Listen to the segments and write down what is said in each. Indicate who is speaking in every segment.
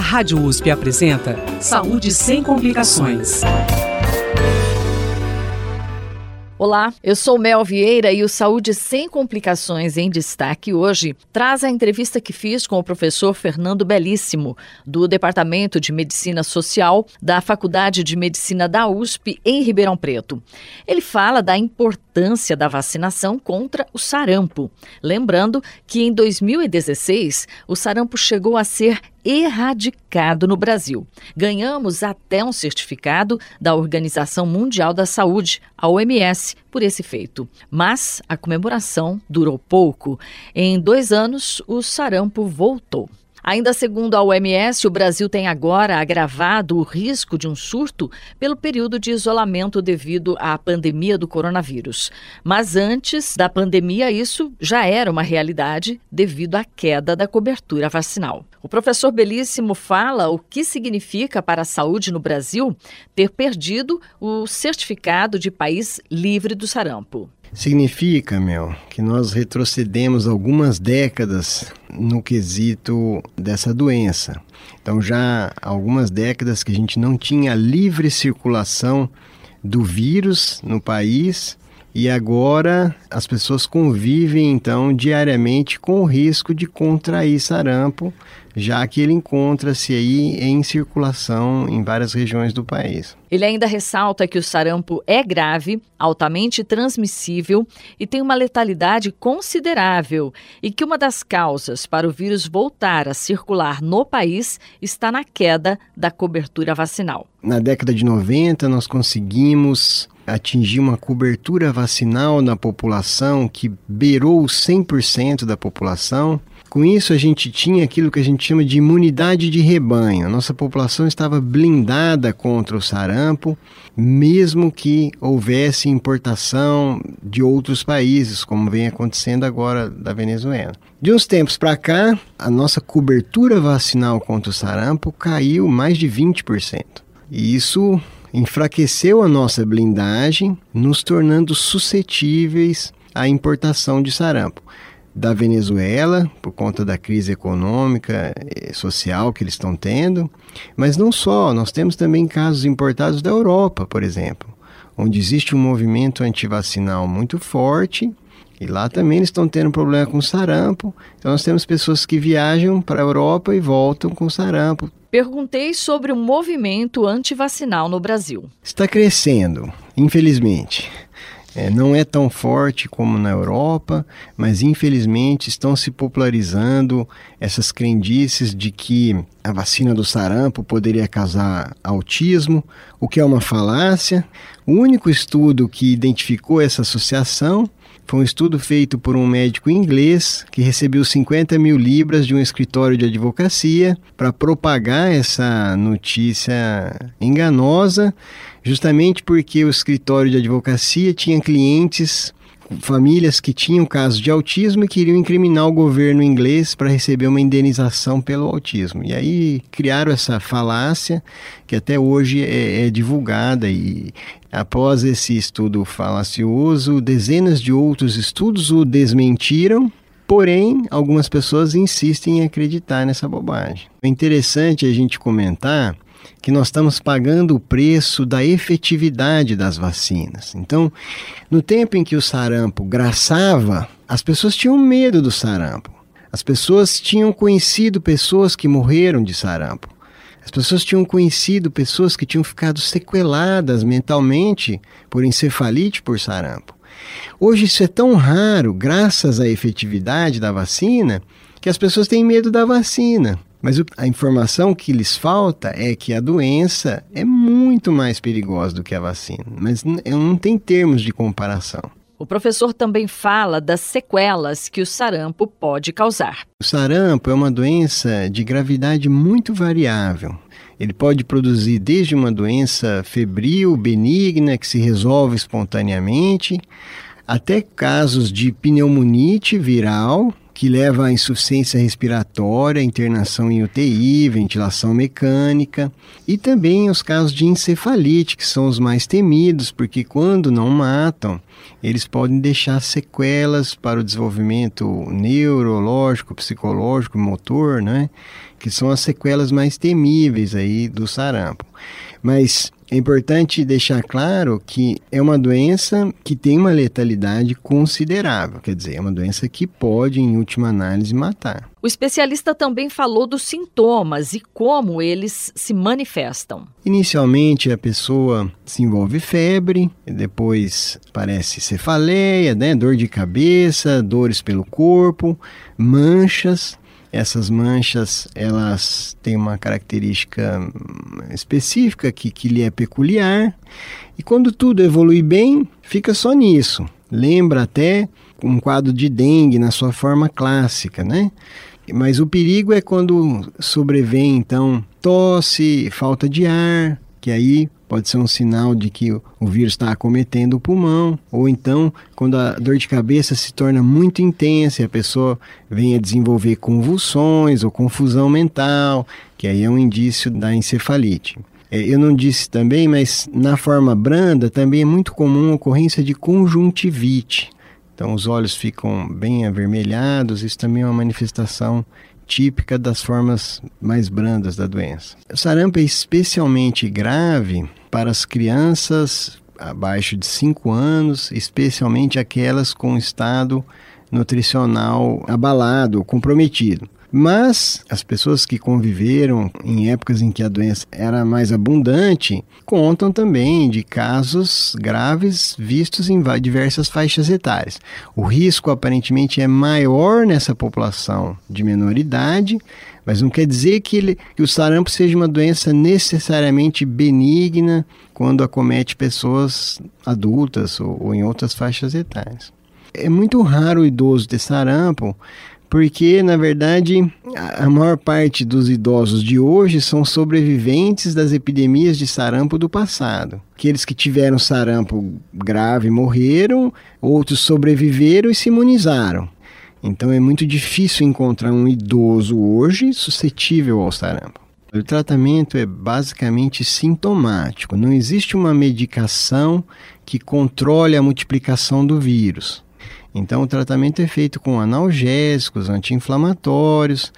Speaker 1: Rádio USP apresenta Saúde sem complicações.
Speaker 2: Olá, eu sou Mel Vieira e o Saúde Sem Complicações em Destaque hoje traz a entrevista que fiz com o professor Fernando Belíssimo, do Departamento de Medicina Social da Faculdade de Medicina da USP em Ribeirão Preto. Ele fala da importância da vacinação contra o sarampo. Lembrando que em 2016 o sarampo chegou a ser erradicado no Brasil. Ganhamos até um certificado da Organização Mundial da Saúde, a OMS, por esse feito. Mas a comemoração durou pouco. Em dois anos, o sarampo voltou. Ainda segundo a OMS, o Brasil tem agora agravado o risco de um surto pelo período de isolamento devido à pandemia do coronavírus. Mas antes da pandemia, isso já era uma realidade devido à queda da cobertura vacinal. O professor Belíssimo fala o que significa para a saúde no Brasil ter perdido o certificado de país livre do sarampo.
Speaker 3: Significa, Mel, que nós retrocedemos algumas décadas no quesito dessa doença. Então, já há algumas décadas que a gente não tinha livre circulação do vírus no país e agora as pessoas convivem então diariamente com o risco de contrair sarampo, já que ele encontra-se aí em circulação em várias regiões do país.
Speaker 2: Ele ainda ressalta que o sarampo é grave, altamente transmissível e tem uma letalidade considerável, e que uma das causas para o vírus voltar a circular no país está na queda da cobertura vacinal.
Speaker 3: Na década de 90, nós conseguimos atingir uma cobertura vacinal na população que beirou 100% da população. Com isso, a gente tinha aquilo que a gente chama de imunidade de rebanho. Nossa população estava blindada contra o sarampo, mesmo que houvesse importação de outros países, como vem acontecendo agora da Venezuela. De uns tempos para cá, a nossa cobertura vacinal contra o sarampo caiu mais de 20%. E isso enfraqueceu a nossa blindagem, nos tornando suscetíveis à importação de sarampo da Venezuela, por conta da crise econômica e social que eles estão tendo, mas não só, nós temos também casos importados da Europa, por exemplo, onde existe um movimento antivacinal muito forte e lá também eles estão tendo problema com sarampo. Então nós temos pessoas que viajam para a Europa e voltam com sarampo.
Speaker 2: Perguntei sobre o movimento antivacinal no Brasil.
Speaker 3: Está crescendo, infelizmente. É, não é tão forte como na Europa, mas infelizmente estão se popularizando essas crendices de que a vacina do sarampo poderia causar autismo, o que é uma falácia. O único estudo que identificou essa associação foi um estudo feito por um médico inglês que recebeu 50 mil libras de um escritório de advocacia para propagar essa notícia enganosa, justamente porque o escritório de advocacia tinha clientes famílias que tinham casos de autismo e queriam incriminar o governo inglês para receber uma indenização pelo autismo. E aí criaram essa falácia que até hoje é, é divulgada e após esse estudo falacioso, dezenas de outros estudos o desmentiram Porém, algumas pessoas insistem em acreditar nessa bobagem. É interessante a gente comentar que nós estamos pagando o preço da efetividade das vacinas. Então, no tempo em que o sarampo graçava, as pessoas tinham medo do sarampo. As pessoas tinham conhecido pessoas que morreram de sarampo. As pessoas tinham conhecido pessoas que tinham ficado sequeladas mentalmente por encefalite por sarampo. Hoje isso é tão raro, graças à efetividade da vacina, que as pessoas têm medo da vacina. Mas a informação que lhes falta é que a doença é muito mais perigosa do que a vacina, mas não tem termos de comparação.
Speaker 2: O professor também fala das sequelas que o sarampo pode causar.
Speaker 3: O sarampo é uma doença de gravidade muito variável. Ele pode produzir desde uma doença febril, benigna, que se resolve espontaneamente, até casos de pneumonite viral, que leva à insuficiência respiratória, internação em UTI, ventilação mecânica e também os casos de encefalite, que são os mais temidos, porque quando não matam, eles podem deixar sequelas para o desenvolvimento neurológico, psicológico, motor, né? Que são as sequelas mais temíveis aí do sarampo. Mas é importante deixar claro que é uma doença que tem uma letalidade considerável, quer dizer, é uma doença que pode, em última análise, matar.
Speaker 2: O especialista também falou dos sintomas e como eles se manifestam.
Speaker 3: Inicialmente, a pessoa se envolve febre, depois parece cefaleia, né, dor de cabeça, dores pelo corpo, manchas, essas manchas, elas têm uma característica específica que, que lhe é peculiar. E quando tudo evolui bem, fica só nisso. Lembra até um quadro de dengue na sua forma clássica, né? Mas o perigo é quando sobrevém, então, tosse, falta de ar, que aí pode ser um sinal de que o vírus está acometendo o pulmão, ou então quando a dor de cabeça se torna muito intensa e a pessoa vem a desenvolver convulsões ou confusão mental, que aí é um indício da encefalite. É, eu não disse também, mas na forma branda também é muito comum a ocorrência de conjuntivite. Então os olhos ficam bem avermelhados, isso também é uma manifestação típica das formas mais brandas da doença. O sarampo é especialmente grave para as crianças abaixo de 5 anos, especialmente aquelas com estado nutricional abalado, comprometido. Mas as pessoas que conviveram em épocas em que a doença era mais abundante contam também de casos graves vistos em diversas faixas etárias. O risco aparentemente é maior nessa população de menor idade, mas não quer dizer que, ele, que o sarampo seja uma doença necessariamente benigna quando acomete pessoas adultas ou, ou em outras faixas etárias. É muito raro o idoso ter sarampo, porque na verdade a maior parte dos idosos de hoje são sobreviventes das epidemias de sarampo do passado. Aqueles que tiveram sarampo grave morreram, outros sobreviveram e se imunizaram. Então é muito difícil encontrar um idoso hoje suscetível ao sarampo. O tratamento é basicamente sintomático, não existe uma medicação que controle a multiplicação do vírus. Então, o tratamento é feito com analgésicos, anti-inflamatórios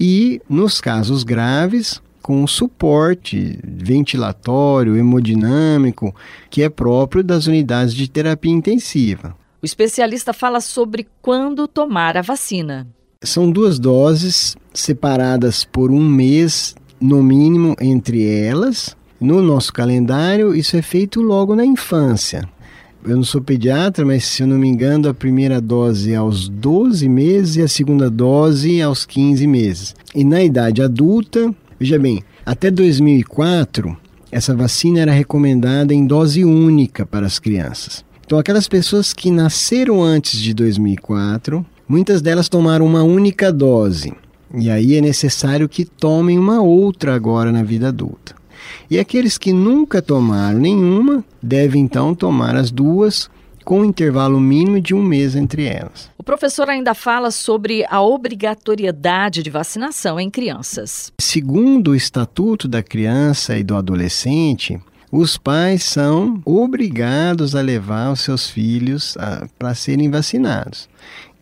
Speaker 3: e, nos casos graves, com suporte ventilatório, hemodinâmico, que é próprio das unidades de terapia intensiva.
Speaker 2: O especialista fala sobre quando tomar a vacina.
Speaker 3: São duas doses separadas por um mês, no mínimo, entre elas. No nosso calendário, isso é feito logo na infância eu não sou pediatra, mas se eu não me engano, a primeira dose é aos 12 meses e a segunda dose aos 15 meses. E na idade adulta, veja bem, até 2004, essa vacina era recomendada em dose única para as crianças. Então, aquelas pessoas que nasceram antes de 2004, muitas delas tomaram uma única dose. E aí é necessário que tomem uma outra agora na vida adulta. E aqueles que nunca tomaram nenhuma devem então tomar as duas com um intervalo mínimo de um mês entre elas.
Speaker 2: O professor ainda fala sobre a obrigatoriedade de vacinação em crianças.
Speaker 3: Segundo o Estatuto da Criança e do Adolescente, os pais são obrigados a levar os seus filhos para serem vacinados.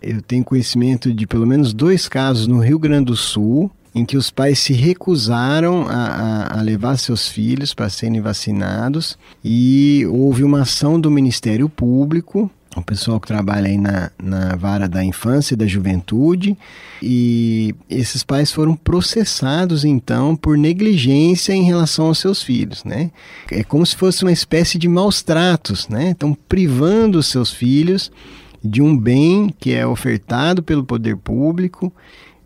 Speaker 3: Eu tenho conhecimento de pelo menos dois casos no Rio Grande do Sul em que os pais se recusaram a, a, a levar seus filhos para serem vacinados e houve uma ação do Ministério Público o pessoal que trabalha aí na, na vara da infância e da juventude, e esses pais foram processados então por negligência em relação aos seus filhos, né? É como se fosse uma espécie de maus tratos, né? Estão privando os seus filhos de um bem que é ofertado pelo poder público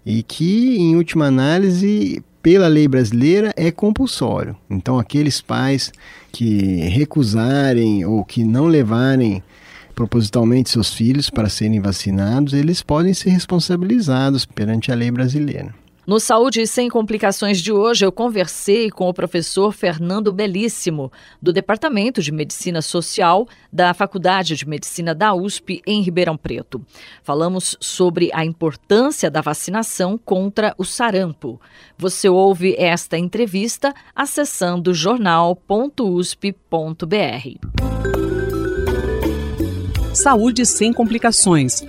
Speaker 3: e que, em última análise, pela lei brasileira, é compulsório. Então, aqueles pais que recusarem ou que não levarem propositalmente seus filhos para serem vacinados, eles podem ser responsabilizados perante a lei brasileira.
Speaker 2: No Saúde Sem Complicações de hoje, eu conversei com o professor Fernando Belíssimo, do Departamento de Medicina Social da Faculdade de Medicina da USP, em Ribeirão Preto. Falamos sobre a importância da vacinação contra o sarampo. Você ouve esta entrevista acessando jornal.usp.br.
Speaker 1: Saúde Sem Complicações